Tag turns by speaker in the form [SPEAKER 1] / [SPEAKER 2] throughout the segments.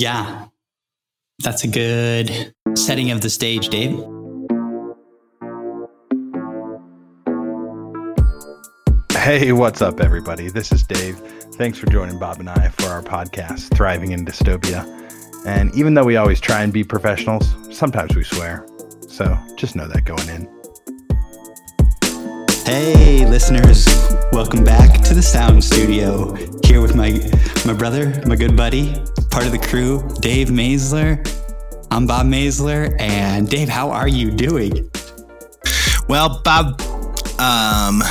[SPEAKER 1] Yeah. That's a good setting of the stage, Dave.
[SPEAKER 2] Hey, what's up, everybody? This is Dave. Thanks for joining Bob and I for our podcast, Thriving in Dystopia. And even though we always try and be professionals, sometimes we swear. So just know that going in.
[SPEAKER 1] Hey, listeners, welcome back to the sound studio. Here with my my brother, my good buddy, part of the crew, Dave Maisler. I'm Bob Maisler, and Dave, how are you doing?
[SPEAKER 3] Well, Bob, um,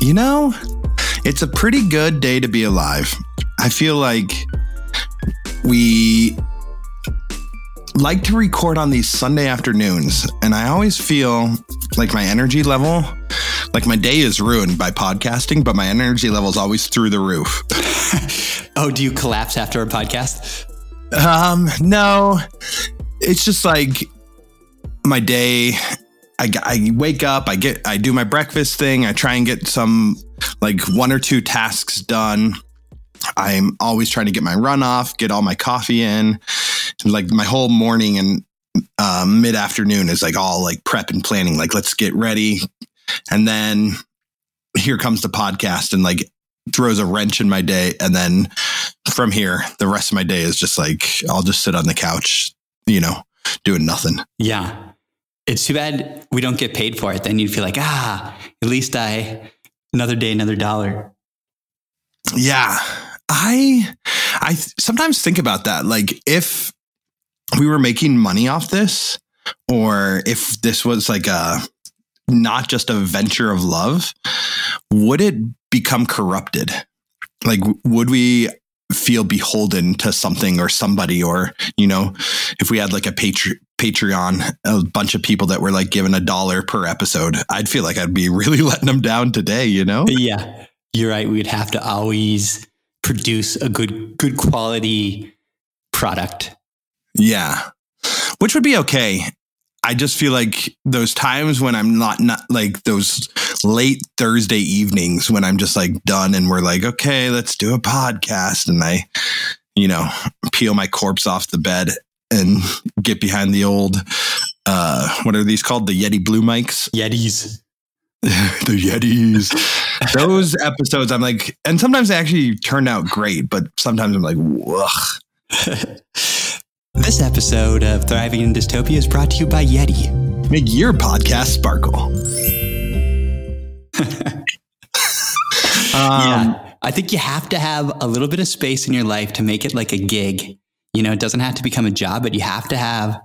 [SPEAKER 3] you know, it's a pretty good day to be alive. I feel like we like to record on these Sunday afternoons, and I always feel like my energy level, like my day is ruined by podcasting, but my energy level is always through the roof.
[SPEAKER 1] oh, do you collapse after a podcast?
[SPEAKER 3] Um, no, it's just like my day. I, I wake up, I get, I do my breakfast thing. I try and get some like one or two tasks done. I'm always trying to get my run off, get all my coffee in. Like my whole morning and uh, mid afternoon is like all like prep and planning. Like let's get ready, and then here comes the podcast and like throws a wrench in my day. And then from here, the rest of my day is just like I'll just sit on the couch, you know, doing nothing.
[SPEAKER 1] Yeah. It's too bad we don't get paid for it. Then you'd feel like, ah, at least I another day, another dollar.
[SPEAKER 3] Yeah. I I sometimes think about that. Like if we were making money off this, or if this was like a not just a venture of love, would it become corrupted? Like, would we feel beholden to something or somebody, or, you know, if we had like a Patre- Patreon, a bunch of people that were like given a dollar per episode, I'd feel like I'd be really letting them down today, you know?
[SPEAKER 1] Yeah, you're right. We'd have to always produce a good, good quality product
[SPEAKER 3] yeah. Which would be okay. I just feel like those times when I'm not not like those late Thursday evenings when I'm just like done and we're like, okay, let's do a podcast. And I, you know, peel my corpse off the bed and get behind the old uh what are these called? The Yeti blue mics?
[SPEAKER 1] Yetis.
[SPEAKER 3] the Yetis. Those episodes I'm like, and sometimes they actually turn out great, but sometimes I'm like, ugh.
[SPEAKER 1] This episode of Thriving in Dystopia is brought to you by Yeti.
[SPEAKER 3] Make your podcast sparkle.
[SPEAKER 1] um, yeah, I think you have to have a little bit of space in your life to make it like a gig. You know, it doesn't have to become a job, but you have to have,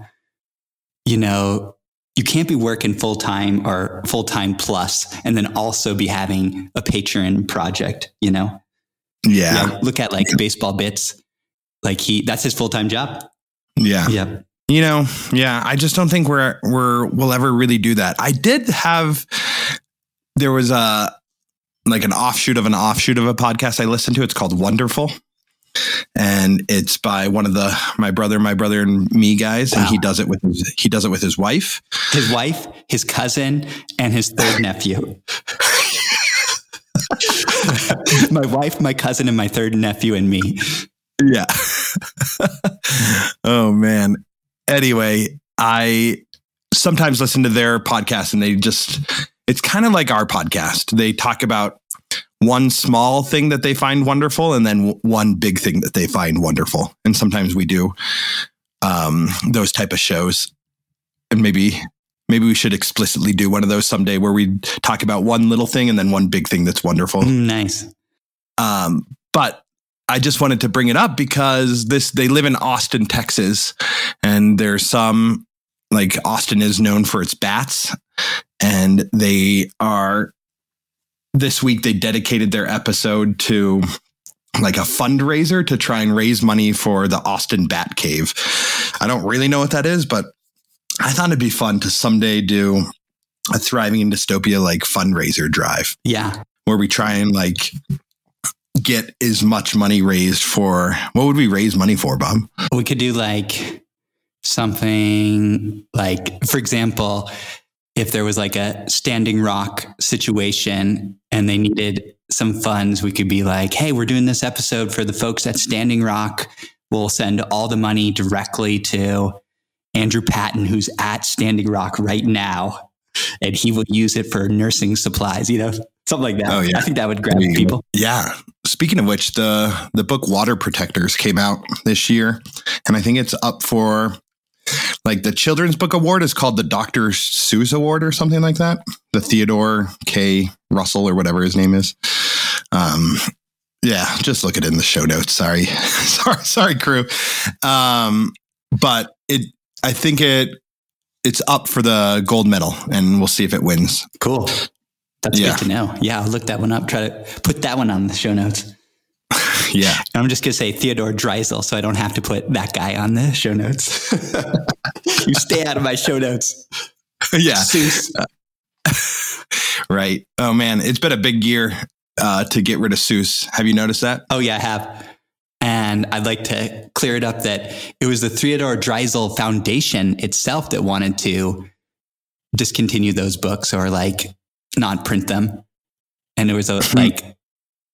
[SPEAKER 1] you know, you can't be working full time or full time plus and then also be having a Patreon project, you know?
[SPEAKER 3] Yeah.
[SPEAKER 1] yeah look at like baseball bits. Like he, that's his full time job.
[SPEAKER 3] Yeah.
[SPEAKER 1] Yeah.
[SPEAKER 3] You know, yeah, I just don't think we're we're we'll ever really do that. I did have there was a like an offshoot of an offshoot of a podcast I listened to. It's called Wonderful. And it's by one of the my brother, my brother and me guys, wow. and he does it with his, he does it with his wife,
[SPEAKER 1] his wife, his cousin, and his third nephew. my wife, my cousin, and my third nephew, and me.
[SPEAKER 3] Yeah. oh man. Anyway, I sometimes listen to their podcast and they just it's kind of like our podcast. They talk about one small thing that they find wonderful and then one big thing that they find wonderful. And sometimes we do um, those type of shows. And maybe maybe we should explicitly do one of those someday where we talk about one little thing and then one big thing that's wonderful.
[SPEAKER 1] Mm, nice.
[SPEAKER 3] Um, but I just wanted to bring it up because this they live in Austin, Texas, and there's some like Austin is known for its bats, and they are this week they dedicated their episode to like a fundraiser to try and raise money for the Austin Bat Cave. I don't really know what that is, but I thought it'd be fun to someday do a thriving in dystopia like fundraiser drive.
[SPEAKER 1] Yeah.
[SPEAKER 3] Where we try and like get as much money raised for what would we raise money for, Bob?
[SPEAKER 1] We could do like something like, for example, if there was like a standing rock situation and they needed some funds, we could be like, hey, we're doing this episode for the folks at Standing Rock. we'll send all the money directly to Andrew Patton, who's at Standing Rock right now, and he will use it for nursing supplies, you know, something like that. Oh, yeah. I think that would grab people.
[SPEAKER 3] Yeah. Speaking of which, the the book Water Protectors came out this year, and I think it's up for like the children's book award is called the Dr. Seuss Award or something like that. The Theodore K. Russell or whatever his name is. Um, yeah, just look it in the show notes. Sorry, sorry, sorry, crew. Um, but it, I think it, it's up for the gold medal, and we'll see if it wins.
[SPEAKER 1] Cool. That's yeah. good to know. Yeah, I'll look that one up. Try to put that one on the show notes.
[SPEAKER 3] yeah.
[SPEAKER 1] I'm just gonna say Theodore Dreiser, so I don't have to put that guy on the show notes. you stay out of my show notes.
[SPEAKER 3] Yeah. right. Oh man, it's been a big year uh, to get rid of Seuss. Have you noticed that?
[SPEAKER 1] Oh yeah, I have. And I'd like to clear it up that it was the Theodore Dreiser Foundation itself that wanted to discontinue those books or like not print them. And it was a, hmm. like,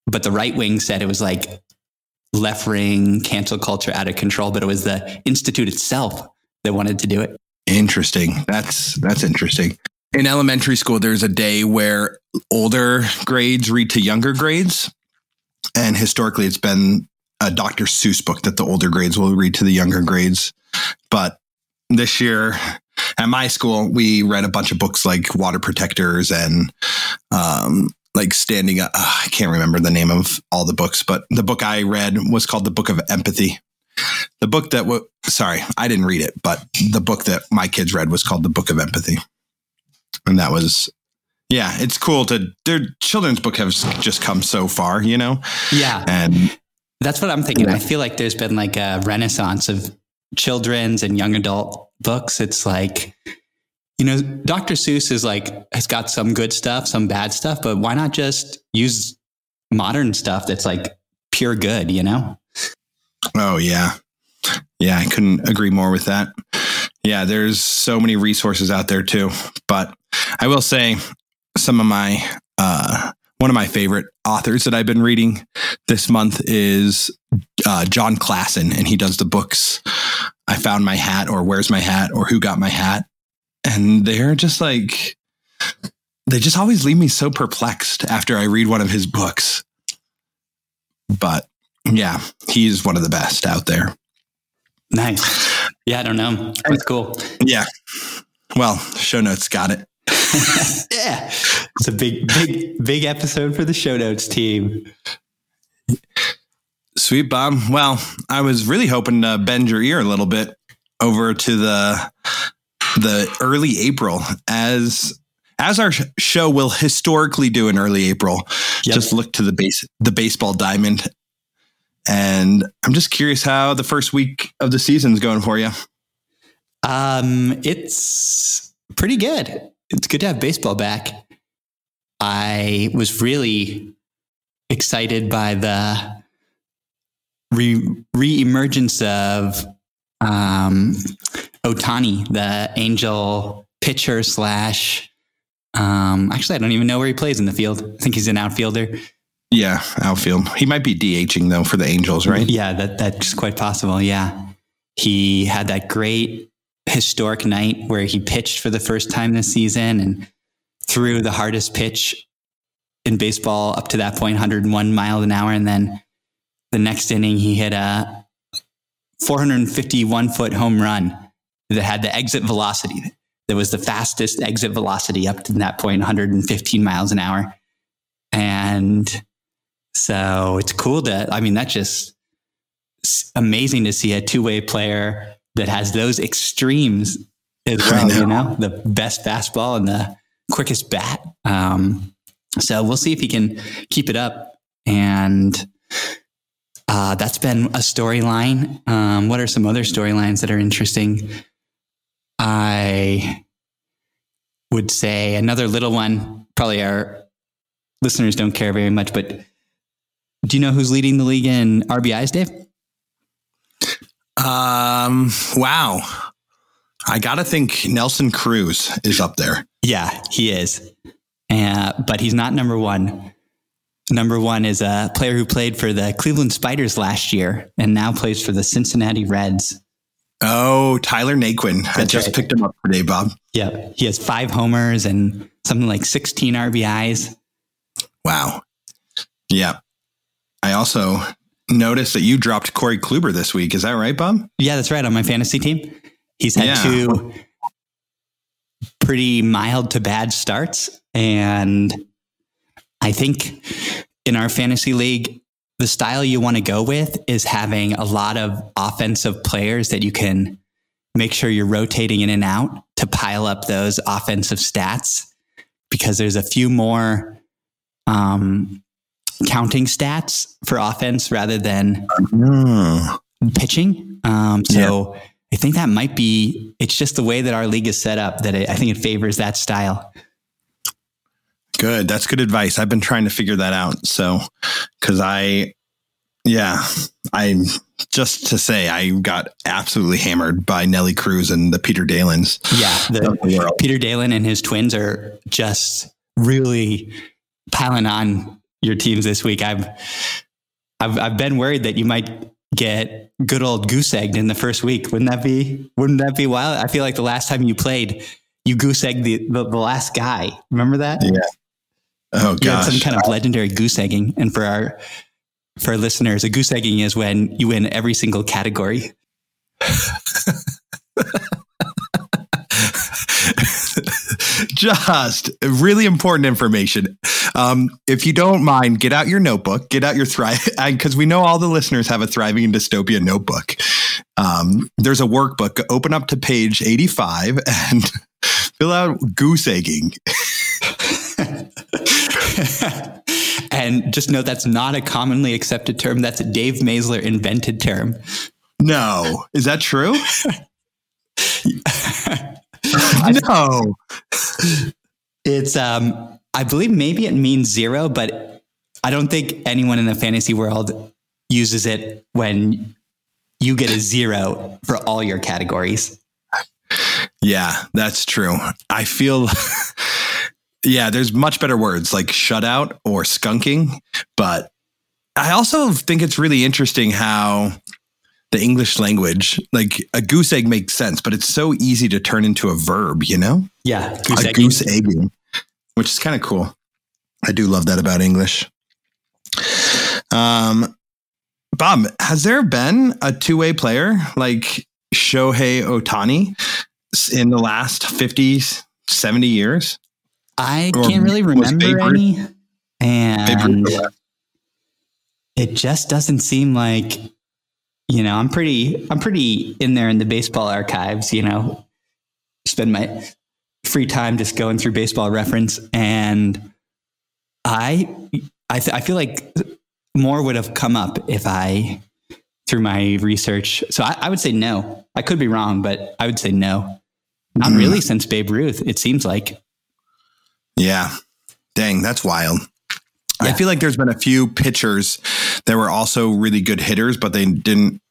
[SPEAKER 1] but the right wing said it was like left wing cancel culture out of control, but it was the institute itself that wanted to do it.
[SPEAKER 3] Interesting. That's that's interesting in elementary school, there's a day where older grades read to younger grades. And historically, it's been a Dr. Seuss book that the older grades will read to the younger grades. But this year at my school, we read a bunch of books like Water Protectors and um, like Standing Up. Uh, I can't remember the name of all the books, but the book I read was called The Book of Empathy. The book that, w- sorry, I didn't read it, but the book that my kids read was called The Book of Empathy and that was yeah it's cool to their children's book has just come so far you know
[SPEAKER 1] yeah
[SPEAKER 3] and
[SPEAKER 1] that's what i'm thinking yeah. i feel like there's been like a renaissance of children's and young adult books it's like you know dr seuss is like has got some good stuff some bad stuff but why not just use modern stuff that's like pure good you know?
[SPEAKER 3] Oh yeah. Yeah i couldn't agree more with that. Yeah there's so many resources out there too. But I will say some of my uh, one of my favorite authors that I've been reading this month is uh, Jon Klassen, and he does the books "I Found My Hat" or "Where's My Hat" or "Who Got My Hat," and they're just like they just always leave me so perplexed after I read one of his books. But yeah, he's one of the best out there.
[SPEAKER 1] Nice. Yeah, I don't know. That's cool.
[SPEAKER 3] Yeah. Well, show notes got it.
[SPEAKER 1] yeah. It's a big, big, big episode for the show notes team.
[SPEAKER 3] Sweet Bob. Well, I was really hoping to bend your ear a little bit over to the the early April as as our show will historically do in early April. Yep. Just look to the base the baseball diamond. And I'm just curious how the first week of the season's going for you.
[SPEAKER 1] Um, it's pretty good it's good to have baseball back. I was really excited by the re reemergence of um, Ohtani, the Angel pitcher slash. Um, actually, I don't even know where he plays in the field. I think he's an outfielder.
[SPEAKER 3] Yeah, outfield. He might be DHing though for the Angels, right?
[SPEAKER 1] Yeah, that that's quite possible. Yeah, he had that great historic night where he pitched for the first time this season and threw the hardest pitch in baseball up to that point, 101 miles an hour. And then the next inning, he hit a 451 foot home run that had the exit velocity. That was the fastest exit velocity up to that point, 115 miles an hour. And so it's cool to, I mean, that's just amazing to see a two way player that has those extremes as well. Know. You know, the best fastball and the quickest bat. Um, so we'll see if he can keep it up. And uh, that's been a storyline. Um, what are some other storylines that are interesting? I would say another little one. Probably our listeners don't care very much, but do you know who's leading the league in RBIs, Dave?
[SPEAKER 3] Um, wow. I got to think Nelson Cruz is up there.
[SPEAKER 1] Yeah, he is. Uh, but he's not number one. Number one is a player who played for the Cleveland Spiders last year and now plays for the Cincinnati Reds.
[SPEAKER 3] Oh, Tyler Naquin. I just
[SPEAKER 1] right.
[SPEAKER 3] picked him up today, Bob.
[SPEAKER 1] Yeah, he has five homers and something like 16 RBIs.
[SPEAKER 3] Wow. Yeah. I also noticed that you dropped Corey Kluber this week. Is that right, Bob?
[SPEAKER 1] Yeah, that's right. On my fantasy team, he's had
[SPEAKER 3] Yeah.
[SPEAKER 1] two pretty mild to bad starts. And I think in our fantasy league, the style you want to go with is having a lot of offensive players that you can make sure you're rotating in and out to pile up those offensive stats because there's a few more um, counting stats for offense rather than pitching. Um, so I think that might be, it's just the way that our league is set up that it, I think it favors that style.
[SPEAKER 3] Good. That's good advice. I've been trying to figure that out. So, because I, yeah, I just to say I got absolutely hammered by Nelly Cruz and the Peter Dalins.
[SPEAKER 1] Yeah. The,
[SPEAKER 3] the.
[SPEAKER 1] Peter Dalen and his twins are just really piling on your teams this week. I've, I've, I've been worried that you might get good old goose egged in the first week. Wouldn't that be, wouldn't that be wild? I feel like the last time you played, you goose egged the, the, the last guy. Remember that?
[SPEAKER 3] Yeah. Oh
[SPEAKER 1] you had some kind of legendary goose egging. And for our for our listeners, a goose egging is when you win every single category.
[SPEAKER 3] just really important information. Um, if you don't mind, get out your notebook, get out your thrive, because we know all the listeners have a Thriving in Dystopia notebook. Um, there's a workbook. Open up to page 85 and fill out goose egging.
[SPEAKER 1] and just know that's not a commonly accepted term. That's a Dave Maisler invented term.
[SPEAKER 3] No, is that true? no.
[SPEAKER 1] It's um I believe maybe it means zero, but I don't think anyone in the fantasy world uses it when you get a zero for all your categories.
[SPEAKER 3] Yeah, that's true. I feel, yeah, there's much better words like shutout or skunking. But I also think it's really interesting how the English language, like a goose egg makes sense, but it's so easy to turn into a verb, you know?
[SPEAKER 1] Yeah, goose
[SPEAKER 3] a
[SPEAKER 1] egging.
[SPEAKER 3] goose egging, which is kind of cool. I do love that about English. Um, Bob, has there been a two way player like Shohei Ohtani in the last 50, 70 years?
[SPEAKER 1] I
[SPEAKER 3] Or
[SPEAKER 1] can't really remember any. And it just doesn't seem like you know, I'm pretty I'm pretty in there in the baseball archives, you know. Spend my free time just going through baseball reference and I I, th- I feel like more would have come up if I through my research. So I, I would say no. I could be wrong, but I would say no. Not
[SPEAKER 3] Mm.
[SPEAKER 1] really since Babe Ruth, it seems like.
[SPEAKER 3] Yeah. Dang, that's wild. I feel like there's been a few pitchers that were also really good hitters, but they didn't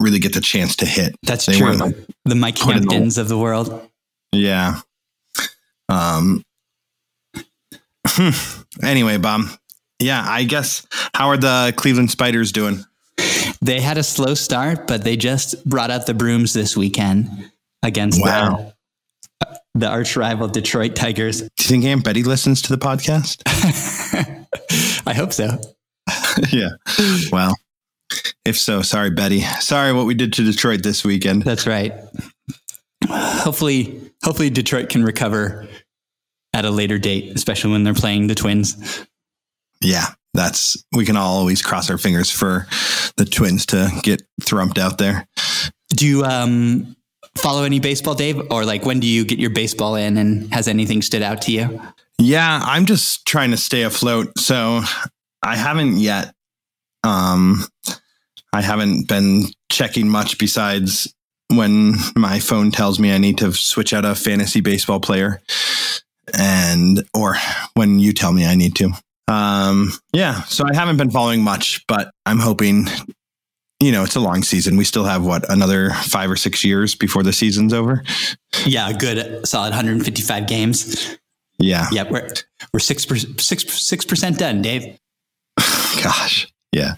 [SPEAKER 3] really get the chance to hit.
[SPEAKER 1] That's
[SPEAKER 3] They
[SPEAKER 1] true.
[SPEAKER 3] like,
[SPEAKER 1] the Mike
[SPEAKER 3] in the-
[SPEAKER 1] of the world.
[SPEAKER 3] Yeah. Um. anyway, Bob. Yeah, I guess how are the Cleveland Spiders doing?
[SPEAKER 1] They had a slow start, but they just brought out the brooms this weekend against
[SPEAKER 3] Wow.
[SPEAKER 1] The, arch rival Detroit Tigers.
[SPEAKER 3] Do you think Aunt Betty listens to the podcast?
[SPEAKER 1] I hope so.
[SPEAKER 3] yeah. Well, if so, sorry, Betty. Sorry what we did to Detroit this weekend.
[SPEAKER 1] That's right. Hopefully, hopefully Detroit can recover at a later date, especially when they're playing the Twins.
[SPEAKER 3] Yeah, that's we can all always cross our fingers for the Twins to get thrumped out there.
[SPEAKER 1] Do you um, follow any baseball, Dave, or like when do you get your baseball in? And has anything stood out to you?
[SPEAKER 3] Yeah, I'm just trying to stay afloat. So I haven't yet. Um, I haven't been checking much besides when my phone tells me I need to switch out a fantasy baseball player, and or when you tell me I need to. Um, yeah, so I haven't been following much, but I'm hoping. You know, it's a long season. We still have what another five or six years before the season's over.
[SPEAKER 1] Yeah, a good solid 155 games.
[SPEAKER 3] Yeah,
[SPEAKER 1] Yep, we're we're six per, six six percent done, Dave.
[SPEAKER 3] Gosh. Yeah.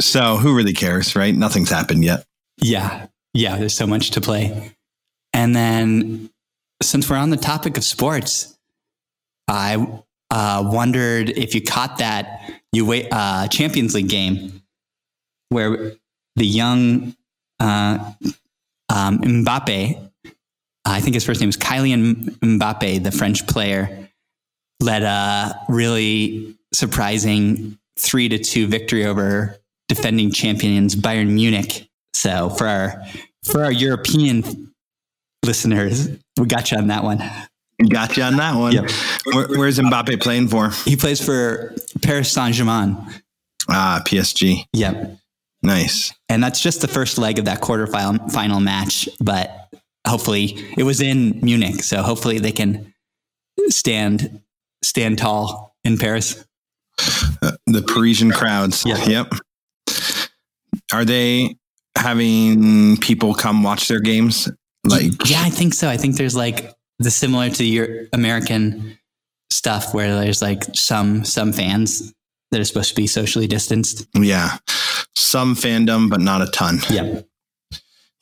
[SPEAKER 3] so who really cares, right? Nothing's happened yet.
[SPEAKER 1] Yeah. Yeah. There's so much to play. And then since we're on the topic of sports, I uh, wondered if you caught that UEFA uh, Champions League game where the young uh, um, Mbappe, I think his first name is Kylian Mbappe, the French player, led a really surprising three to two victory over defending champions Bayern Munich. So for our for our European listeners, we got you on that one.
[SPEAKER 3] Got you on that one. Yep. Where, where's Mbappe playing for?
[SPEAKER 1] He plays for Paris Saint Germain.
[SPEAKER 3] Ah, PSG.
[SPEAKER 1] Yep.
[SPEAKER 3] Nice.
[SPEAKER 1] And that's just the first leg of that quarterfinal final match. But hopefully, it was in Munich, so hopefully they can stand stand tall in Paris.
[SPEAKER 3] Uh, the Parisian crowds.
[SPEAKER 1] Yep.
[SPEAKER 3] yep. Are they having people come watch their games? Like,
[SPEAKER 1] yeah, I think so. I think there's like the similar to your American stuff where there's like some some fans that are supposed to be socially distanced.
[SPEAKER 3] Yeah. Some fandom, but not a ton.
[SPEAKER 1] Yeah.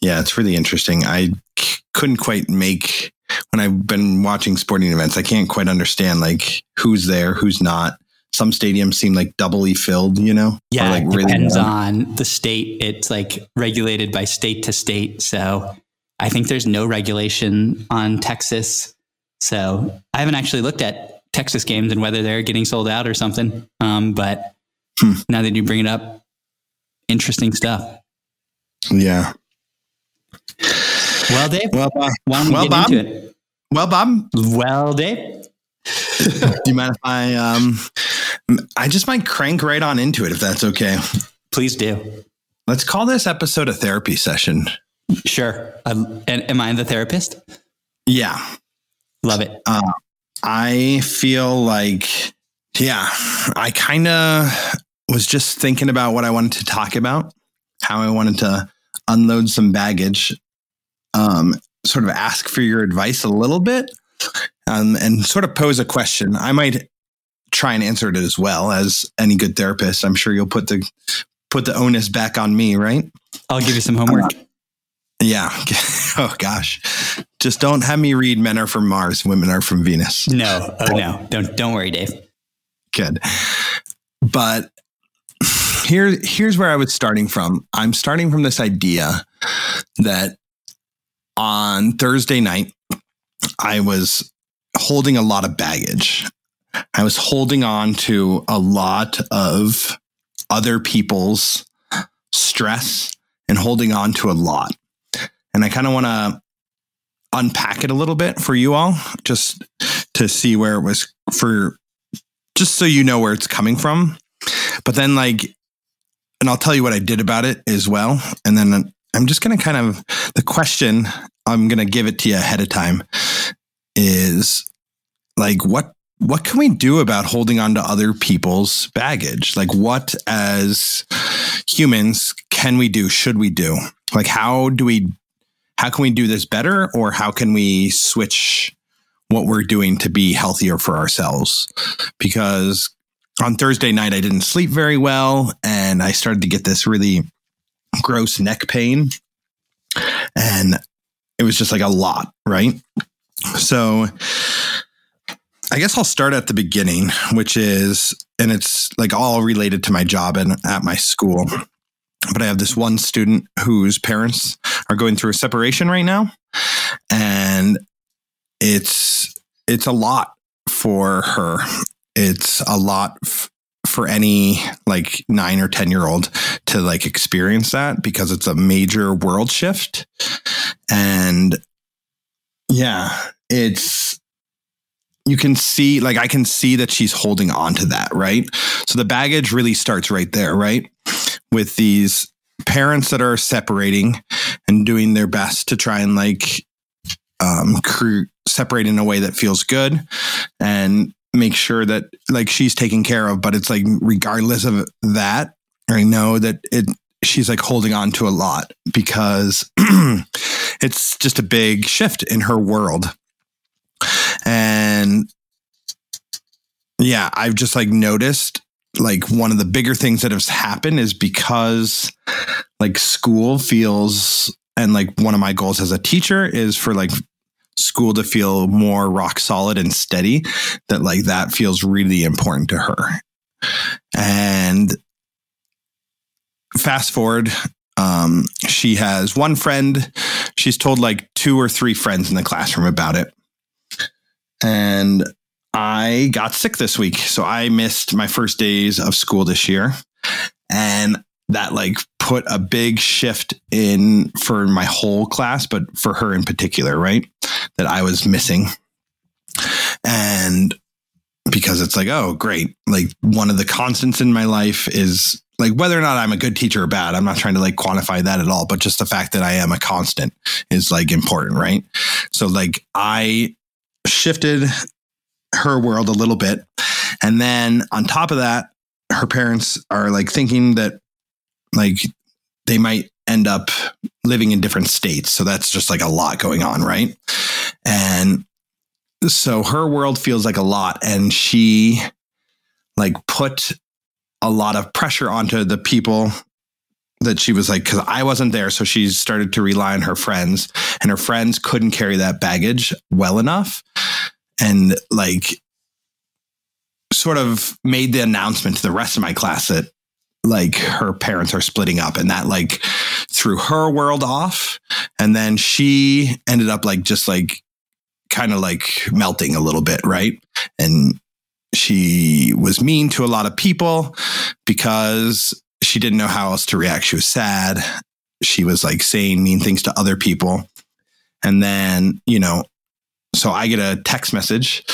[SPEAKER 3] Yeah, it's really interesting. I c- couldn't quite make when I've been watching sporting events, I can't quite understand like who's there, who's not. Some stadiums seem like doubly filled, you know?
[SPEAKER 1] Yeah,
[SPEAKER 3] like
[SPEAKER 1] it depends on the state. It's like regulated by state to state. So I think there's no regulation on Texas. So I haven't actually looked at Texas games and whether they're getting sold out or something. Um, but hmm. now that you bring it up, interesting stuff.
[SPEAKER 3] Yeah.
[SPEAKER 1] Well, Dave.
[SPEAKER 3] Well,
[SPEAKER 1] Bob. Why don't we well, get Bob. into it?
[SPEAKER 3] Well, Bob.
[SPEAKER 1] Well, Dave.
[SPEAKER 3] Do you mind if I um I just might crank right on into it if that's okay.
[SPEAKER 1] Please do.
[SPEAKER 3] Let's call this episode a therapy session.
[SPEAKER 1] Sure. Um, and am I the therapist?
[SPEAKER 3] Yeah.
[SPEAKER 1] Love it.
[SPEAKER 3] Uh, I feel like, yeah, I kind of was just thinking about what I wanted to talk about, how I wanted to unload some baggage, um, sort of ask for your advice a little bit, um, and sort of pose a question. I might try and answer it as well as any good therapist. I'm sure you'll put the put the onus back on me, right?
[SPEAKER 1] I'll give you some homework. Uh,
[SPEAKER 3] yeah. oh gosh. Just don't have me read men are from Mars, women are from Venus.
[SPEAKER 1] No. Oh no. Don't don't worry, Dave.
[SPEAKER 3] Good. But here here's where I was starting from. I'm starting from this idea that on Thursday night I was holding a lot of baggage. I was holding on to a lot of other people's stress and holding on to a lot. And I kind of want to unpack it a little bit for you all, just to see where it was for, just so you know where it's coming from. But then, like, and I'll tell you what I did about it as well. And then I'm just going to kind of, the question I'm going to give it to you ahead of time is like, what what can we do about holding on to other people's baggage? Like, what as humans can we do? Should we do? Like, how do we how can we do this better or how can we switch what we're doing to be healthier for ourselves because on Thursday night I didn't sleep very well and I started to get this really gross neck pain and it was just like a lot, right? So I guess I'll start at the beginning, which is and it's like all related to my job and at my school but I have this one student whose parents are going through a separation right now, and it's it's a lot for her. It's a lot f- for any like nine or ten year old to like experience that because it's a major world shift, and yeah, it's you can see like I can see that she's holding on to that, right? So the baggage really starts right there, right? with these parents that are separating and doing their best to try and like um, separate in a way that feels good and make sure that like she's taken care of. But it's like, regardless of that, I know that it, she's like holding on to a lot because it's just a big shift in her world. And yeah, I've just like noticed like one of the bigger things that has happened is because like school feels and like one of my goals as a teacher is for like school to feel more rock solid and steady that like that feels really important to her. And fast forward um, she has one friend. She's told like two or three friends in the classroom about it. And i got sick this week so i missed my first days of school this year. And that like put a big shift in for my whole class but for her in particular right that i was missing and because it's like oh great like one of the constants in my life is like whether or not I'm a good teacher or bad, I'm not trying to like quantify that at all, but just the fact that I am a constant is like important, right? So like I shifted her world a little bit. And then on top of that, her parents are like thinking that like they might end up living in different states. So that's just like a lot going on, right? And so her world feels like a lot and she like put a lot of pressure onto the people that she was like because i wasn't there so she started to rely on her friends and her friends couldn't carry that baggage well enough and like sort of made the announcement to the rest of my class that like her parents are splitting up and that like threw her world off and then she ended up like just like kind of like melting a little bit right and she was mean to a lot of people because she didn't know how else to react. She was sad. She was like saying mean things to other people. And then, you know, so I get a text message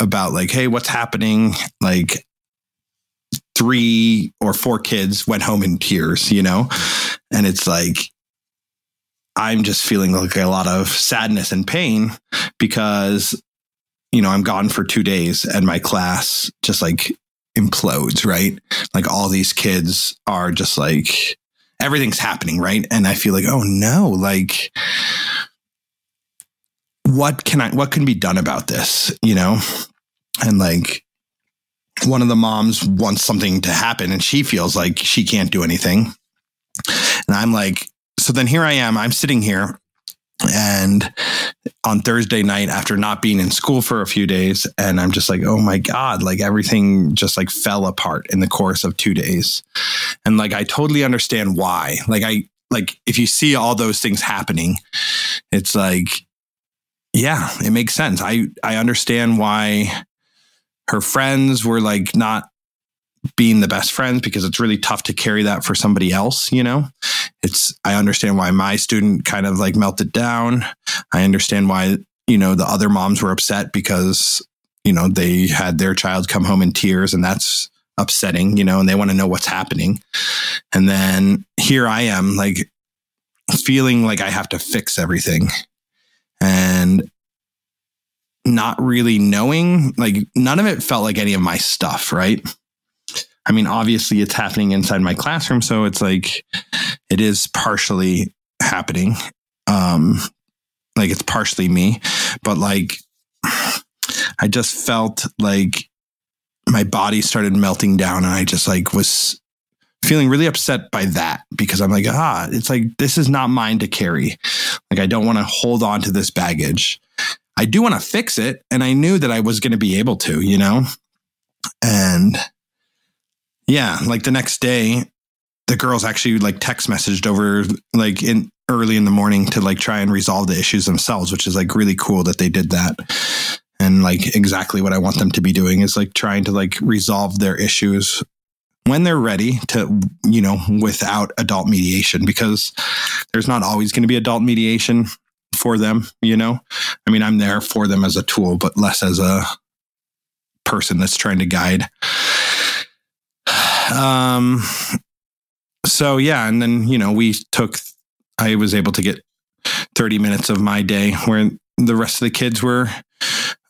[SPEAKER 3] about like, hey, what's happening? Like, three or four kids went home in tears, you know? And it's like, I'm just feeling like a lot of sadness and pain because you know, I'm gone for two days and my class just like implodes, right? Like all these kids are just like everything's happening, right? And I feel like, oh no, like what can I what can be done about this, you know? And like one of the moms wants something to happen and she feels like she can't do anything. And I'm like, so then here I am, I'm sitting here and on Thursday night after not being in school for a few days and I'm just like oh my god like everything just like fell apart in the course of 2 days. And like I totally understand why. Like I like if you see all those things happening it's like yeah it makes sense. I I understand why her friends were like not being the best friends because it's really tough to carry that for somebody else, you know? It's I understand why my student kind of like melted down. I understand why, you know, the other moms were upset because, you know, they had their child come home in tears and that's upsetting, you know, and they want to know what's happening. And then here I am like feeling like I have to fix everything. And not really knowing, like none of it felt like any of my stuff, right? I mean, obviously it's happening inside my classroom. So it's like, it is partially happening. Um, like it's partially me, but like, I just felt like my body started melting down and I just like was feeling really upset by that because I'm like, ah, it's like, this is not mine to carry. Like, I don't want to hold on to this baggage. I do want to fix it. And I knew that I was going to be able to, you know? And yeah, like the next day, the girls actually like text messaged over like in early in the morning to like try and resolve the issues themselves, which is like really cool that they did that. And like exactly what I want them to be doing is like trying to like resolve their issues when they're ready to, you know, without adult mediation, because there's not always going to be adult mediation for them, you know? I mean, I'm there for them as a tool, but less as a person that's trying to guide. Um, so yeah, and then you know we took. I was able to get thirty minutes of my day where the rest of the kids were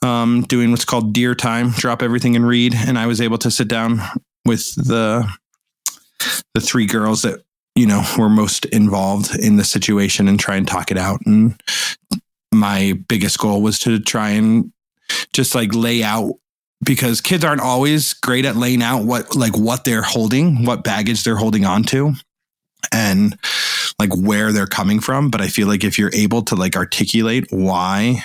[SPEAKER 3] um, doing what's called DEAR time, drop everything and read, and I was able to sit down with the the three girls that you know were most involved in the situation and try and talk it out. And my biggest goal was to try and just like lay out because kids aren't always great at laying out what like what they're holding, what baggage they're holding on to and like where they're coming from. But I feel like if you're able to like articulate why,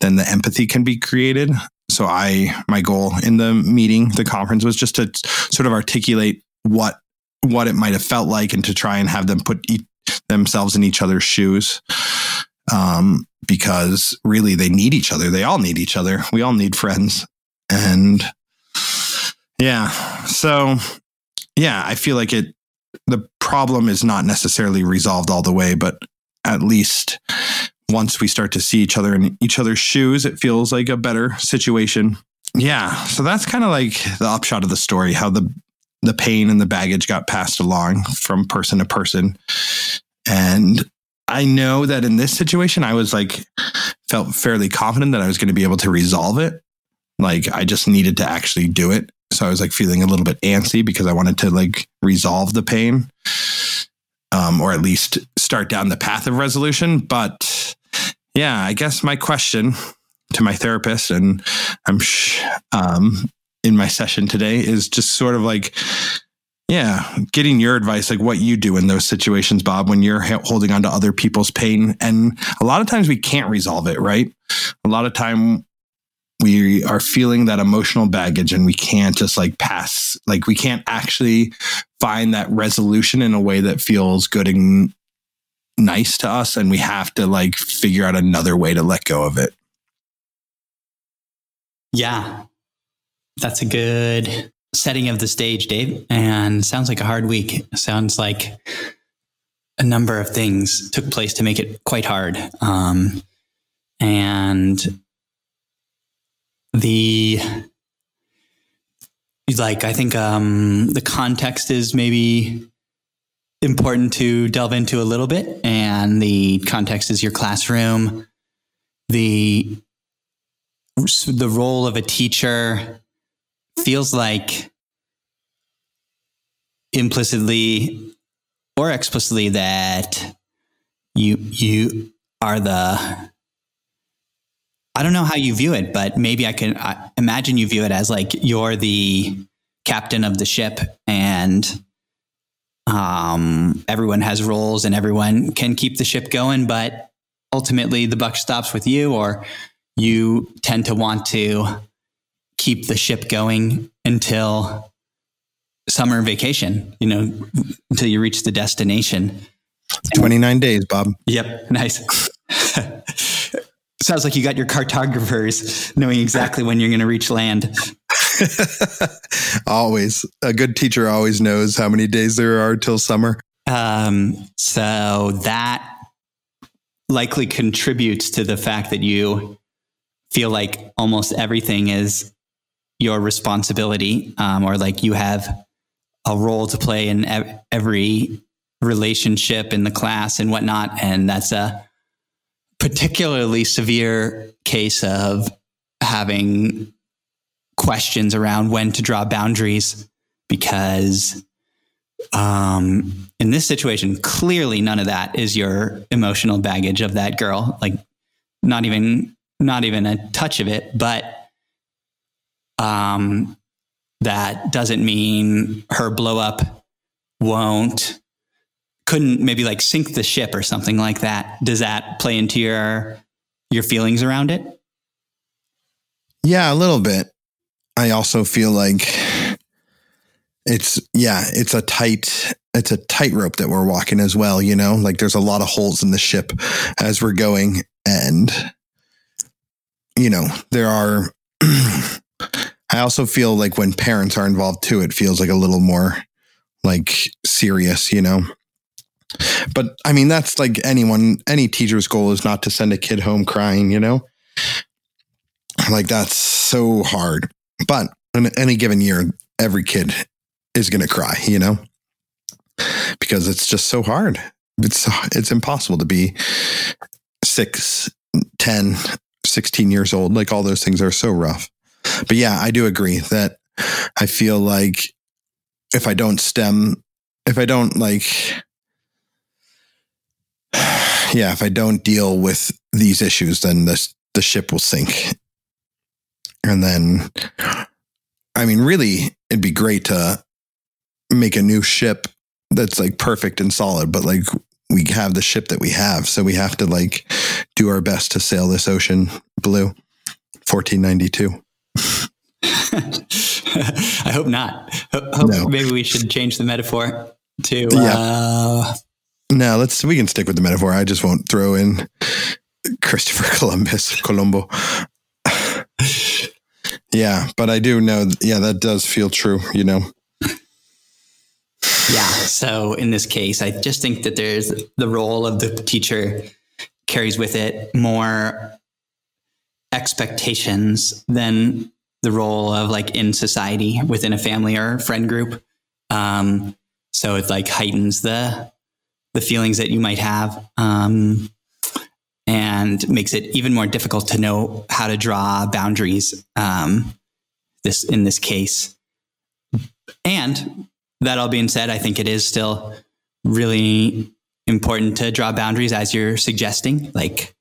[SPEAKER 3] then the empathy can be created. So I, my goal in the meeting, the conference was just to sort of articulate what, what it might have felt like and to try and have them put e- themselves in each other's shoes. Um, because really they need each other. They all need each other. We all need friends. And yeah, so yeah, I feel like it, the problem is not necessarily resolved all the way, but at least once we start to see each other in each other's shoes, it feels like a better situation. Yeah. So that's kind of like the upshot of the story, how the the pain and the baggage got passed along from person to person. And I know that in this situation, I was like, felt fairly confident that I was going to be able to resolve it. Like I just needed to actually do it. So I was like feeling a little bit antsy because I wanted to like resolve the pain, um, or at least start down the path of resolution. But yeah, I guess my question to my therapist, and I'm sh- um, in my session today, is just sort of like, yeah, getting your advice, like what you do in those situations, Bob, when you're holding on to other people's pain. And a lot of times we can't resolve it, right? A lot of time we are feeling that emotional baggage and we can't just like pass like we can't actually find that resolution in a way that feels good and nice to us and we have to like figure out another way to let go of it
[SPEAKER 1] yeah that's a good setting of the stage dave. And sounds like a hard week. Sounds like a number of things took place to make it quite hard. Um, and the like i think um, the context is maybe important to delve into a little bit. And the context is your classroom. The the role of a teacher feels like implicitly or explicitly that you you are the I don't know how you view it, but maybe I can I imagine you view it as like you're the captain of the ship and um, everyone has roles and everyone can keep the ship going, but ultimately the buck stops with you, or you tend to want to keep the ship going until summer vacation, you know, until you reach the destination.
[SPEAKER 3] 29 days, Bob.
[SPEAKER 1] Yep. Nice. Sounds like you got your cartographers knowing exactly when you're going to reach land.
[SPEAKER 3] always. A good teacher always knows how many days there are till summer.
[SPEAKER 1] Um, so that likely contributes to the fact that you feel like almost everything is your responsibility, um, or like you have a role to play in ev- every relationship in the class and whatnot. And that's a particularly severe case of having questions around when to draw boundaries because um, in this situation, clearly none of that is your emotional baggage of that girl. Like not even not even a touch of it. But um, that doesn't mean her blow up won't couldn't maybe like sink the ship or something like that. Does that play into your your feelings around it?
[SPEAKER 3] Yeah, a little bit. I also feel like it's yeah, it's a tight it's a tightrope that we're walking as well, you know? Like there's a lot of holes in the ship as we're going and you know, there are I also feel like when parents are involved too, it feels like a little more like serious, you know? But I mean, that's like anyone, any teacher's goal is not to send a kid home crying, you know? Like that's so hard. But in any given year, every kid is going to cry, you know? Because it's just so hard. It's it's impossible to be 6, 10, 16 years old. Like all those things are so rough. But yeah, I do agree that I feel like if I don't stem if I don't like yeah, if I don't deal with these issues, then the the ship will sink. And then, I mean, really, it'd be great to make a new ship that's like perfect and solid, but like we have the ship that we have. So we have to like do our best to sail this ocean blue. 1492.
[SPEAKER 1] I hope not. Ho- hope
[SPEAKER 3] No.
[SPEAKER 1] maybe we should change the metaphor to
[SPEAKER 3] Yeah.
[SPEAKER 1] uh,
[SPEAKER 3] No, let's we can stick with the metaphor. I just won't throw in Christopher Columbus, Colombo. yeah, but I do know. Yeah, that does feel true. You know.
[SPEAKER 1] yeah. So in this case, I just think that there's the role of the teacher carries with it more expectations than the role of like in society within a family or friend group. Um, so it like heightens the the feelings that you might have. Um, and makes it even more difficult to know how to draw boundaries. Um, this in this case, and that all being said, I think it is still really important to draw boundaries as you're suggesting. Like,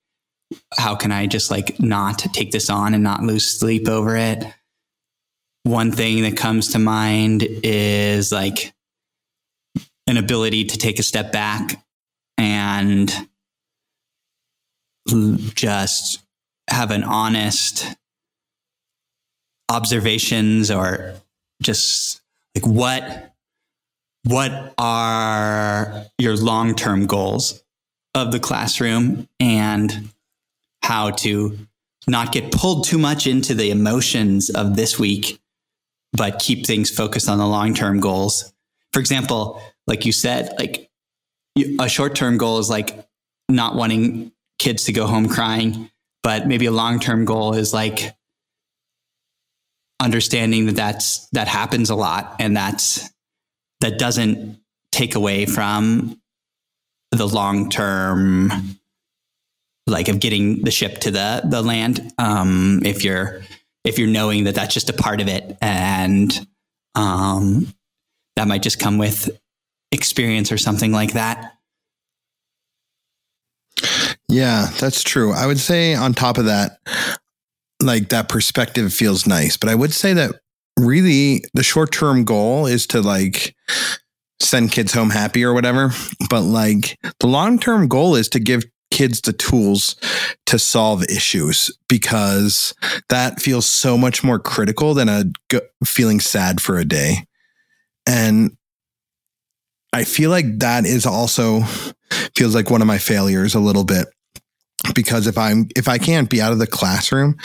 [SPEAKER 1] how can I just like not take this on and not lose sleep over it? One thing that comes to mind is like an ability to take a step back and just have an honest observations or just like what what are your long-term goals of the classroom and how to not get pulled too much into the emotions of this week but keep things focused on the long-term goals. For example like you said like a short-term goal is like not wanting kids to go home crying but maybe a long-term goal is like understanding that that's that happens a lot and that's that doesn't take away from the long term like of getting the ship to the the land um if you're if you're knowing that that's just a part of it and um that might just come with experience or something like that
[SPEAKER 3] Yeah, that's true. I would say on top of that, like that perspective feels nice, but I would say that really the short term goal is to like send kids home happy or whatever. But like the long term goal is to give kids the tools to solve issues because that feels so much more critical than a g- feeling sad for a day. And I feel like that is also feels like one of my failures a little bit because if I'm if I can't be out of the classroom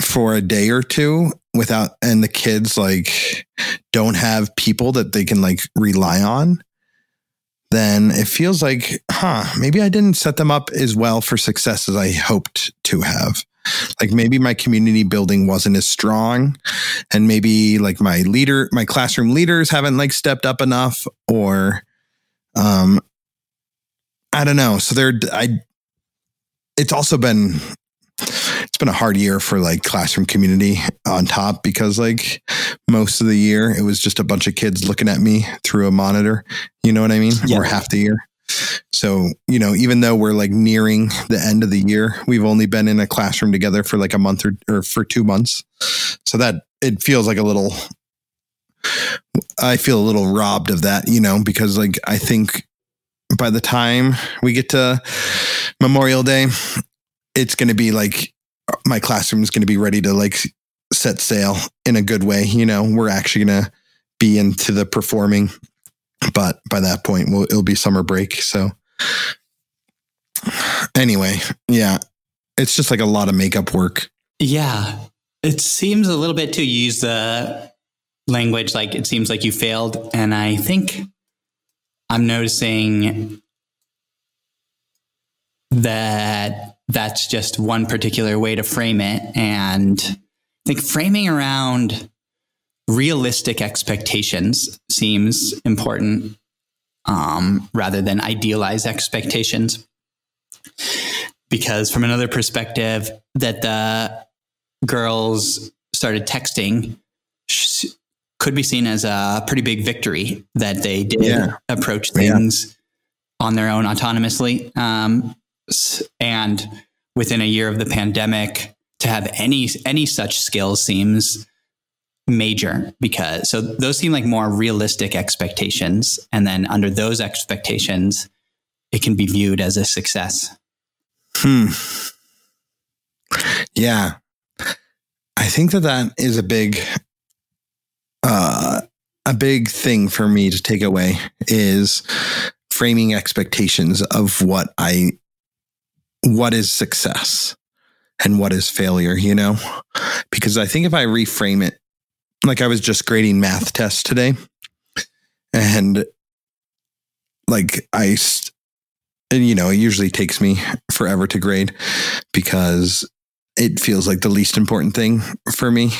[SPEAKER 3] for a day or two without and the kids like don't have people that they can like rely on then it feels like huh maybe I didn't set them up as well for success as I hoped to have like maybe my community building wasn't as strong and maybe like my leader my classroom leaders haven't like stepped up enough or um I don't know. So there, I, it's also been, it's been a hard year for like classroom community on top because like most of the year it was just a bunch of kids looking at me through a monitor. You know what I mean?
[SPEAKER 1] Yeah.
[SPEAKER 3] Or half the year. So, you know, even though we're like nearing the end of the year, we've only been in a classroom together for like a month or, or for two months. So that it feels like a little, I feel a little robbed of that, you know, because like I think by the time we get to Memorial Day, it's going to be like my classroom is going to be ready to like set sail in a good way. You know, we're actually going to be into the performing, but by that point, we'll, it'll be summer break. So, anyway, yeah, it's just like a lot of makeup work.
[SPEAKER 1] Yeah. It seems a little bit to use the language like it seems like you failed. And I think I'm noticing that that's just one particular way to frame it. And I think framing around realistic expectations seems important um, rather than idealized expectations. Because from another perspective, that the girls started texting sh- could be seen as a pretty big victory that they did
[SPEAKER 3] Yeah.
[SPEAKER 1] approach
[SPEAKER 3] Yeah.
[SPEAKER 1] things on their own autonomously. Um, and within a year of the pandemic, to have any any such skills seems major because so those seem like more realistic expectations and then under those expectations it can be viewed as a success
[SPEAKER 3] Hmm. Yeah. I think that that is a big, uh, a big thing for me to take away is framing expectations of what I, what is success and what is failure, you know? Because I think if I reframe it, like I was just grading math tests today and like I, and you know, it usually takes me forever to grade because it feels like the least important thing for me.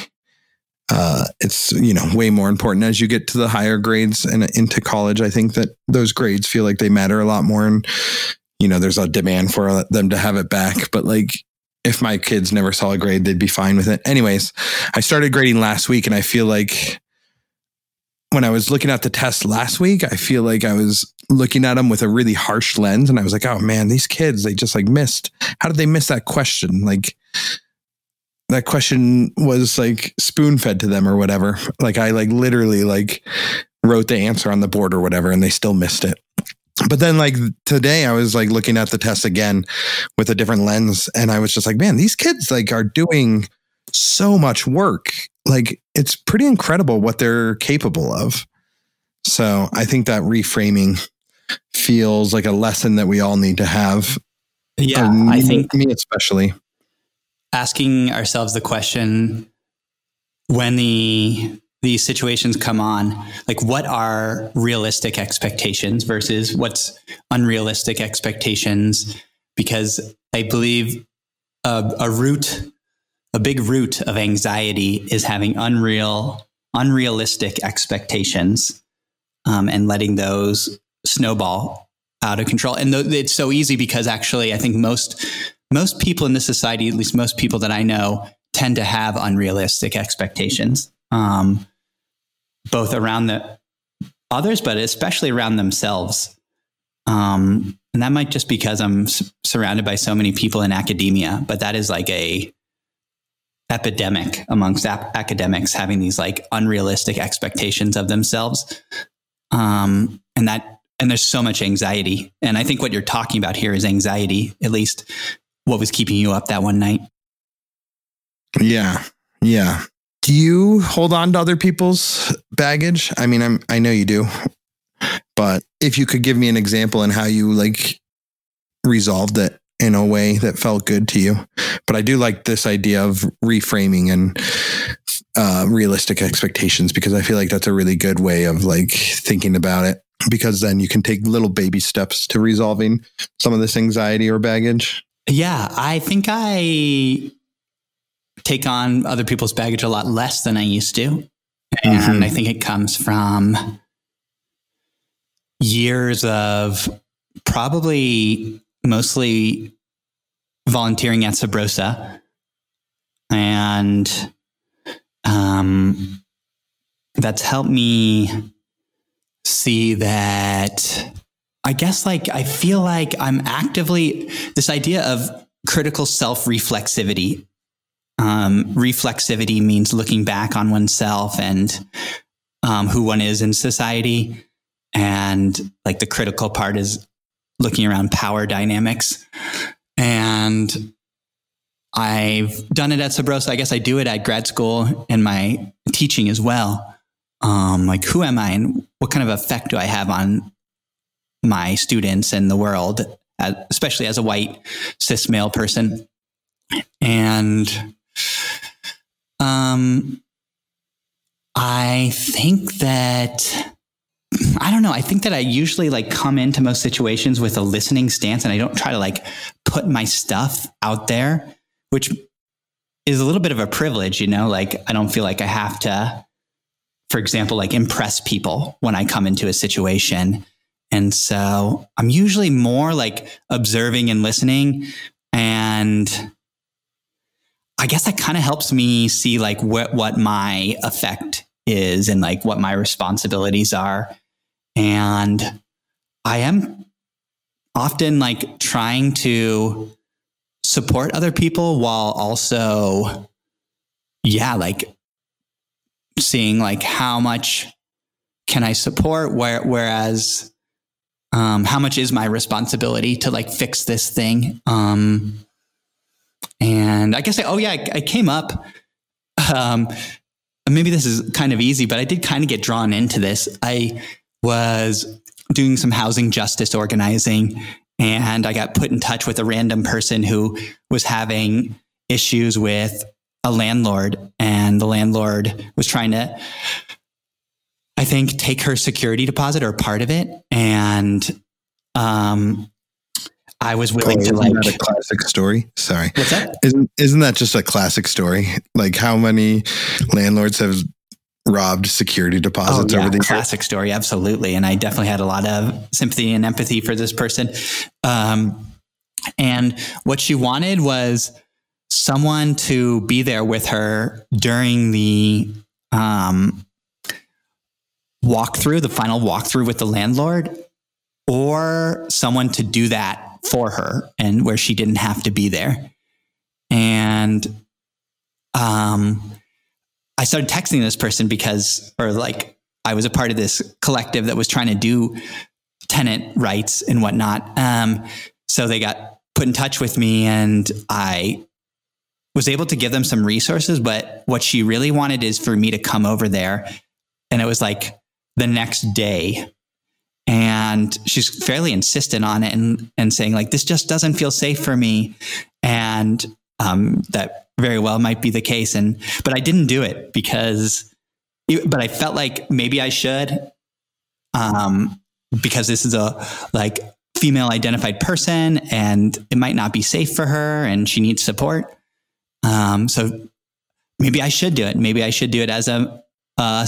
[SPEAKER 3] Uh, it's you know way more important as you get to the higher grades and into college. I think that those grades feel like they matter a lot more, and you know there's a demand for them to have it back. But like if my kids never saw a grade, they'd be fine with it. Anyways, I started grading last week, and I feel like when I was looking at the test last week, I feel like I was looking at them with a really harsh lens. And I was like, oh man, these kids, they just like missed. How did they miss that question? Like, that question was like spoon fed to them or whatever. Like, I like literally like wrote the answer on the board or whatever, and they still missed it. But then, like today, I was like looking at the test again with a different lens, and I was just like, man, these kids like are doing so much work like it's pretty incredible what they're capable of. So I think that reframing feels like a lesson that we all need to have.
[SPEAKER 1] Yeah, um, I think
[SPEAKER 3] me especially
[SPEAKER 1] asking ourselves the question when the these situations come on, like what are realistic expectations versus what's unrealistic expectations? Because I believe a, a root a big root of anxiety is having unreal, unrealistic expectations um, and letting those snowball out of control. And th- it's so easy because actually, I think most most people in this society, at least most people that I know, tend to have unrealistic expectations, um, both around the others, but especially around themselves. Um, and that might just because I'm s- surrounded by so many people in academia, but that is like a epidemic amongst ap- academics having these like unrealistic expectations of themselves. Um, and that and there's so much anxiety. And i think what you're talking about here is anxiety at least what was keeping you up that one night.
[SPEAKER 3] Yeah. Yeah do you hold on to other people's baggage i mean i'm i know you do but if you could give me an example and how you like resolved it in a way that felt good to you. But I do like this idea of reframing and uh, realistic expectations because I feel like that's a really good way of like thinking about it because then you can take little baby steps to resolving some of this anxiety or baggage.
[SPEAKER 1] Yeah, I think I take on other people's baggage a lot less than I used to. And mm-hmm. I think it comes from years of probably mostly volunteering at Sabrosa. And um, that's helped me see that I guess like I feel like I'm actively this idea of critical self reflexivity. Um, reflexivity means looking back on oneself and um, who one is in society. And like the critical part is looking around power dynamics. And I've done it at Sabrosa. I guess I do it at grad school and my teaching as well. Um, like, who am I and what kind of effect do I have on my students and the world, especially as a white cis male person? And um, I think that I don't know. I think that I usually like come into most situations with a listening stance and I don't try to like put my stuff out there, which is a little bit of a privilege, you know, like I don't feel like I have to, for example, like impress people when I come into a situation. And so I'm usually more like observing and listening. And I guess that kind of helps me see like what, what my effect is and like what my responsibilities are and I am often like trying to support other people while also, yeah, like seeing like how much can I support? Where, whereas, um, how much is my responsibility to like fix this thing? Um, and I guess, I, oh yeah, I, I came up, um, maybe this is kind of easy, but I did kind of get drawn into this. I was doing some housing justice organizing and I got put in touch with a random person who was having issues with a landlord and the landlord was trying to I think take her security deposit or part of it and um I was willing
[SPEAKER 3] Oh,
[SPEAKER 1] to like
[SPEAKER 3] that a classic story. Sorry,
[SPEAKER 1] what's that?
[SPEAKER 3] isn't isn't that just a classic story? Like how many landlords have robbed security deposits
[SPEAKER 1] Oh, yeah,
[SPEAKER 3] over the years?
[SPEAKER 1] classic story, absolutely. And I definitely had a lot of sympathy and empathy for this person. Um, and what she wanted was someone to be there with her during the um, walkthrough, the final walkthrough with the landlord, or someone to do that for her and where she didn't have to be there. And um, I started texting this person because, or like, I was a part of this collective that was trying to do tenant rights and whatnot. Um, so they got put in touch with me, and I was able to give them some resources. But what she really wanted is for me to come over there, and it was like the next day. And she's fairly insistent on it and, and saying, like, this just doesn't feel safe for me. And um, that very well might be the case. And but I didn't do it because, but I felt like maybe I should, um, because this is a like female identified person, and it might not be safe for her, and she needs support. Um, so maybe I should do it. Maybe I should do it as a, uh,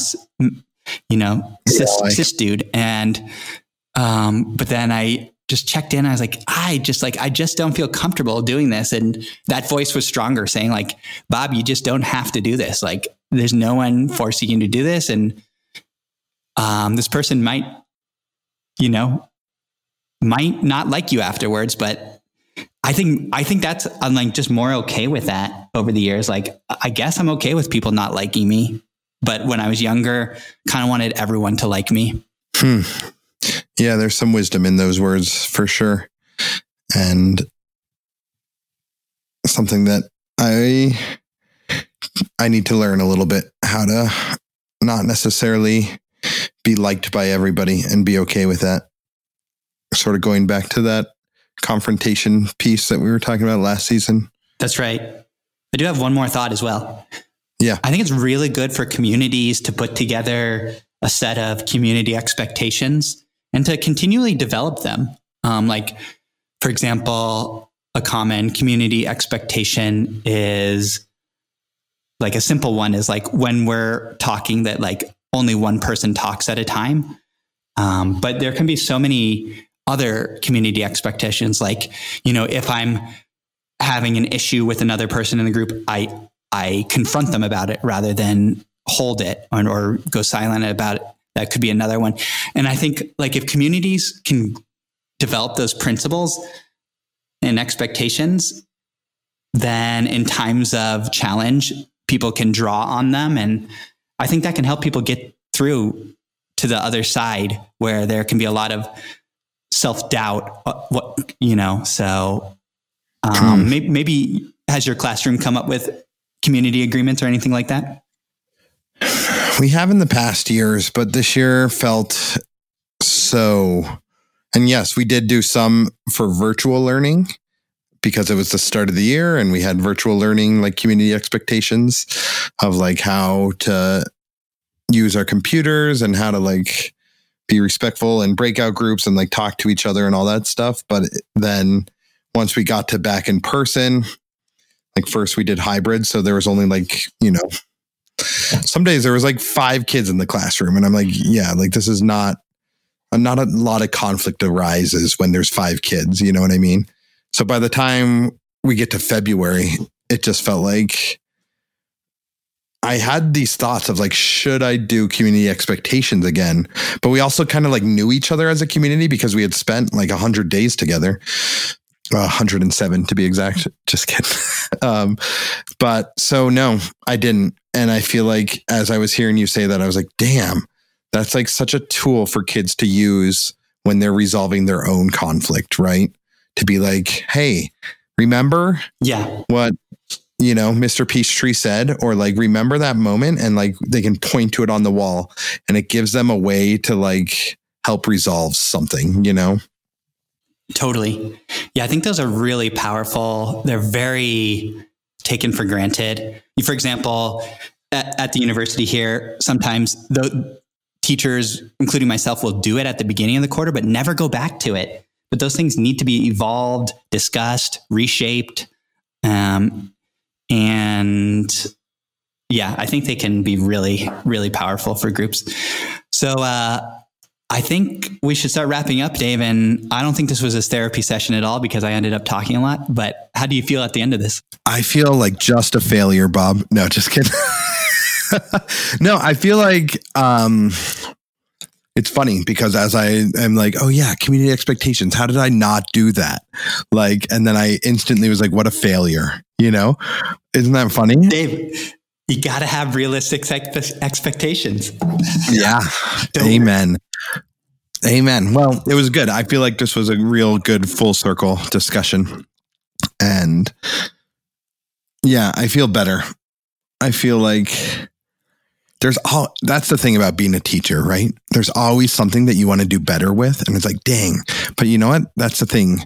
[SPEAKER 1] you know, cis,
[SPEAKER 3] Yeah, I-
[SPEAKER 1] cis dude. And um, but then I just checked in. I was like, I just like, I just don't feel comfortable doing this. And that voice was stronger saying like, Bob, you just don't have to do this. Like there's no one forcing you to do this. And um, this person might, you know, might not like you afterwards, but I think, I think that's, I'm like just more okay with that over the years. Like, I guess I'm okay with people not liking me. But when I was younger, kind of wanted everyone to like me.
[SPEAKER 3] Hmm. Yeah, there's some wisdom in those words for sure. And something that I I need to learn a little bit how to not necessarily be liked by everybody and be okay with that. Sort of going back to that confrontation piece that we were talking about last season.
[SPEAKER 1] That's right. I do have one more thought as well.
[SPEAKER 3] Yeah.
[SPEAKER 1] I think it's really good for communities to put together a set of community expectations and to continually develop them. Um, like, for example, a common community expectation is like a simple one is like when we're talking that like only one person talks at a time. Um, but there can be so many other community expectations. Like, you know, if I'm having an issue with another person in the group, I I confront them about it rather than hold it or, or go silent about it. That could be another one. And I think like if communities can develop those principles and expectations, then in times of challenge, people can draw on them. And I think that can help people get through to the other side where there can be a lot of self doubt. What, you know, so um, maybe, maybe has your classroom come up with community agreements or anything like that?
[SPEAKER 3] We have in the past years, but this year felt so. And yes, we did do some for virtual learning because it was the start of the year and we had virtual learning, like community expectations of like how to use our computers and how to like be respectful in breakout groups and like talk to each other and all that stuff. But then once we got to back in person, like first we did hybrid. So there was only like, you know, some days there was like five kids in the classroom and i'm like yeah like this is not not a lot of conflict arises when there's five kids you know what i mean so by the time we get to february it just felt like i had these thoughts of like should i do community expectations again but we also kind of like knew each other as a community because we had spent like 100 days together 107 to be exact. Just kidding. um, but so no, I didn't. And I feel like as I was hearing you say that, I was like, damn, that's like such a tool for kids to use when they're resolving their own conflict, right? To be like, hey, remember
[SPEAKER 1] Yeah.
[SPEAKER 3] what you know Mr. Peachtree said, or like remember that moment, and like they can point to it on the wall, and it gives them a way to like help resolve something, you know?
[SPEAKER 1] Totally. Yeah, I think those are really powerful. They're very taken for granted. For example, at, at the university here, sometimes the teachers, including myself, will do it at the beginning of the quarter, but never go back to it. But those things need to be evolved, discussed, reshaped. Um, and yeah, I think they can be really, really powerful for groups. So, uh, I think we should start wrapping up, Dave. And I don't think this was a therapy session at all because I ended up talking a lot. But how do you feel at the end of this?
[SPEAKER 3] I feel like just a failure, Bob. No, just kidding. no, I feel like um it's funny because as I am like, oh yeah, community expectations. How did I not do that? Like, and then I instantly was like, what a failure. You know? Isn't that funny?
[SPEAKER 1] Dave, you got to have realistic expectations.
[SPEAKER 3] Yeah. Amen. Amen. Well, it was good. I feel like this was a real good full circle discussion. And yeah, I feel better. I feel like there's all that's the thing about being a teacher, right? There's always something that you want to do better with. And it's like, dang. But you know what? That's the thing.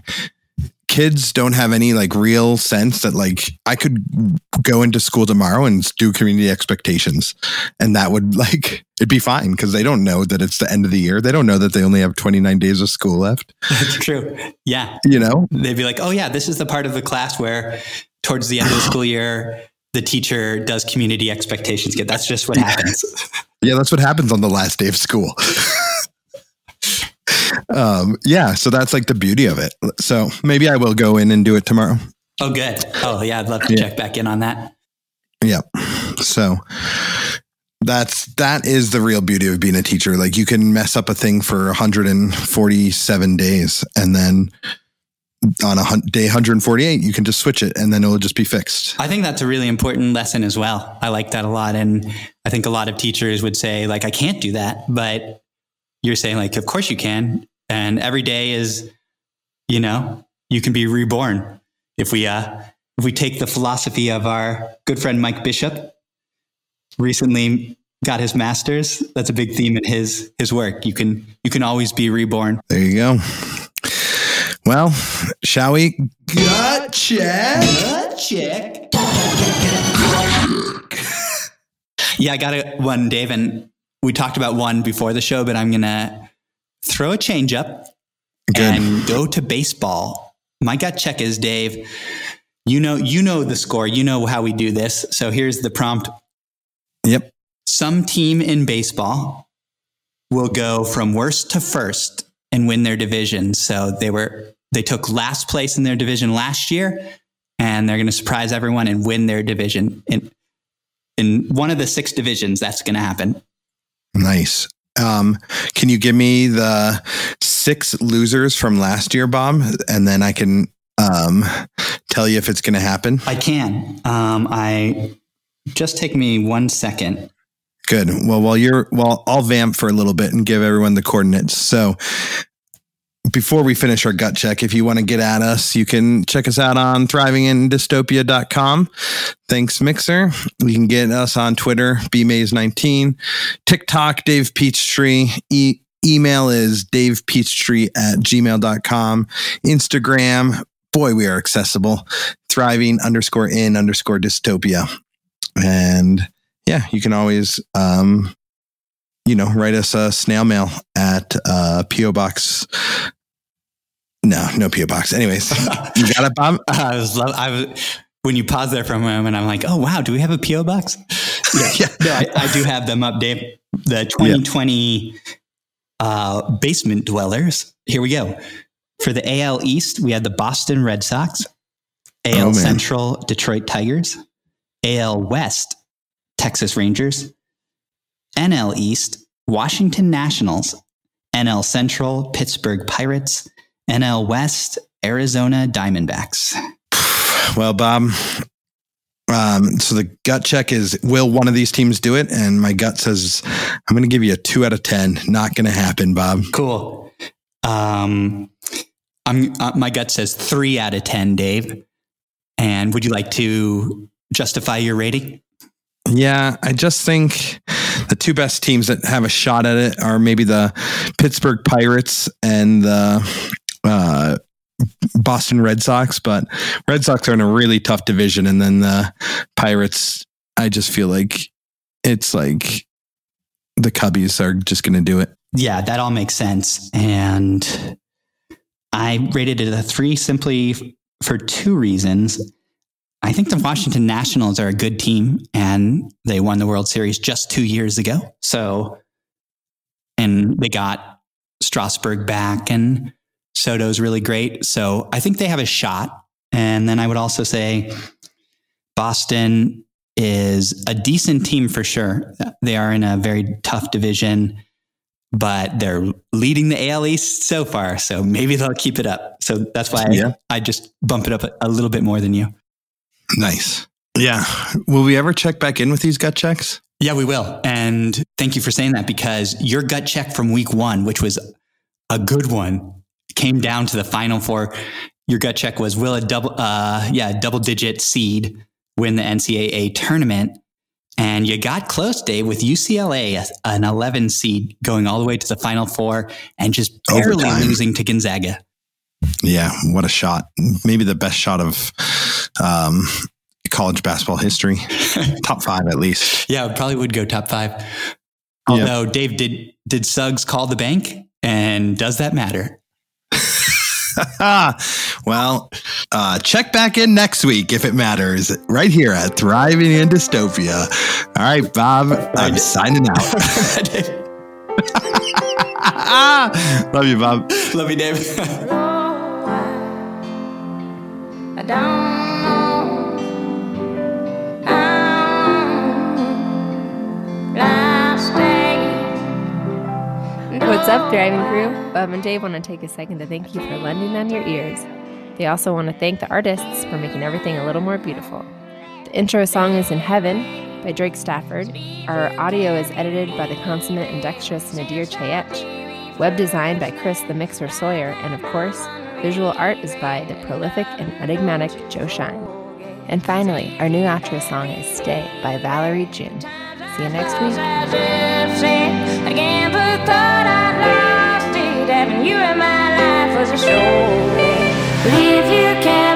[SPEAKER 3] Kids don't have any like real sense that like I could go into school tomorrow and do community expectations and that would like it'd be fine because they don't know that it's the end of the year. They don't know that they only have 29 days of school left,
[SPEAKER 1] That's true. Yeah.
[SPEAKER 3] you know?
[SPEAKER 1] They'd be like, oh, yeah, this is the part of the class where towards the end of the school year, the teacher does community expectations get. That's just what happens.
[SPEAKER 3] Yeah, that's what happens on the last day of school. um, yeah, so that's like the beauty of it. So maybe I will go in and do it tomorrow.
[SPEAKER 1] Oh, good. Oh, yeah. I'd love to
[SPEAKER 3] Yeah.
[SPEAKER 1] check back in on that.
[SPEAKER 3] Yeah. So that's that is the real beauty of being a teacher. Like you can mess up a thing for 147 days and then on a hun- day 148 you can just switch it and then it'll just be fixed.
[SPEAKER 1] I think that's a really important lesson as well. I like that a lot. And I think a lot of teachers would say, like, I can't do that. But you're saying, like, of course you can. And every day is, you know, you can be reborn. If we uh if we take the philosophy of our good friend Mike Bishop, recently got his master's. That's a big theme in his his work. You can you can always be reborn.
[SPEAKER 3] There you go. Well, shall we gut check?
[SPEAKER 1] Gut check. yeah, I got a one, Dave, and we talked about one before the show, but I'm gonna throw a change up
[SPEAKER 3] Good.
[SPEAKER 1] and go to baseball. My gut check is Dave. You know, you know the score. You know how we do this. So here's the prompt.
[SPEAKER 3] Yep.
[SPEAKER 1] Some team in baseball will go from worst to first and win their division. So they were they took last place in their division last year, and they're going to surprise everyone and win their division in in one of the six divisions. That's going to happen.
[SPEAKER 3] Nice. Um, can you give me the six losers from last year, Bob? And then I can um, tell you if it's going to happen.
[SPEAKER 1] I can. Um, I just take me one second.
[SPEAKER 3] Good. Well, while you're, well, I'll vamp for a little bit and give everyone the coordinates. So before we finish our gut check, if you want to get at us, you can check us out on thrivingindystopia.com. Thanks, Mixer. You can get us on Twitter, bmaze19, TikTok, Dave Peachtree. E- email is davepeachtree at gmail.com. Instagram, boy, we are accessible. Thriving underscore in underscore dystopia. And yeah, you can always, um, you know, write us a snail mail at uh, PO Box. No, no PO Box. Anyways, you got it, Bob.
[SPEAKER 1] I was, lo- I was when you pause there for a moment. I'm like, oh wow, do we have a PO box? Yeah,
[SPEAKER 3] Yeah.
[SPEAKER 1] no, I, I do have them up, Dave. The 2020 uh, basement dwellers. Here we go. For the AL East, we had the Boston Red Sox, AL
[SPEAKER 3] Oh.
[SPEAKER 1] Central, Detroit Tigers, AL West, Texas Rangers, NL East, Washington Nationals, NL Central, Pittsburgh Pirates, NL West, Arizona Diamondbacks.
[SPEAKER 3] Well, Bob, um, so the gut check is will one of these teams do it? And my gut says I'm going to give you a two out of 10. Not going to happen, Bob.
[SPEAKER 1] Cool. Um, I'm, uh, my gut says three out of 10, Dave. And would you like to justify your rating?
[SPEAKER 3] Yeah, I just think the two best teams that have a shot at it are maybe the Pittsburgh Pirates and the uh, Boston Red Sox, but Red Sox are in a really tough division. And then the Pirates, I just feel like it's like the Cubbies are just going to do it.
[SPEAKER 1] Yeah, that all makes sense. And I rated it a three simply for two reasons. I think the Washington Nationals are a good team and they won the World Series just two years ago. So, and they got Strasburg back and Soto's really great. So I think they have a shot. And then I would also say Boston is a decent team for sure. They are in a very tough division, but they're leading the AL East so far. So maybe they'll keep it up. So that's why yeah. I, I just bump it up a, a little bit more than you.
[SPEAKER 3] Nice. Yeah. Will we ever check back in with these gut checks?
[SPEAKER 1] Yeah, we will. And thank you for saying that because your gut check from week one, which was a good one, came down to the final four, your gut check was will a double, uh, yeah, double digit seed win the NCAA tournament? And you got close, Dave, with UCLA, an 11 seed going all the way to the final four and just barely Overtime. losing to Gonzaga.
[SPEAKER 3] Yeah, what a shot. Maybe the best shot of um, college basketball history. top five, at least.
[SPEAKER 1] Yeah, probably would go top five. Although, yep. Dave, did, did Suggs call the bank? And does that matter?
[SPEAKER 3] well, uh, check back in next week if it matters, right here at Thriving in Dystopia. All right, Bob, I'm signing out. Love you, Bob.
[SPEAKER 1] Love you, Dave.
[SPEAKER 4] Up, driving crew? Bob and Dave want to take a second to thank you for lending them your ears. They also want to thank the artists for making everything a little more beautiful. The intro song is In Heaven by Drake Stafford. Our audio is edited by the consummate and dexterous Nadir Chayech. Web design by Chris the Mixer Sawyer. And of course, visual art is by the prolific and enigmatic Joe Shine. And finally, our new outro song is Stay by Valerie June. See you next week having you in my life was a show. If you can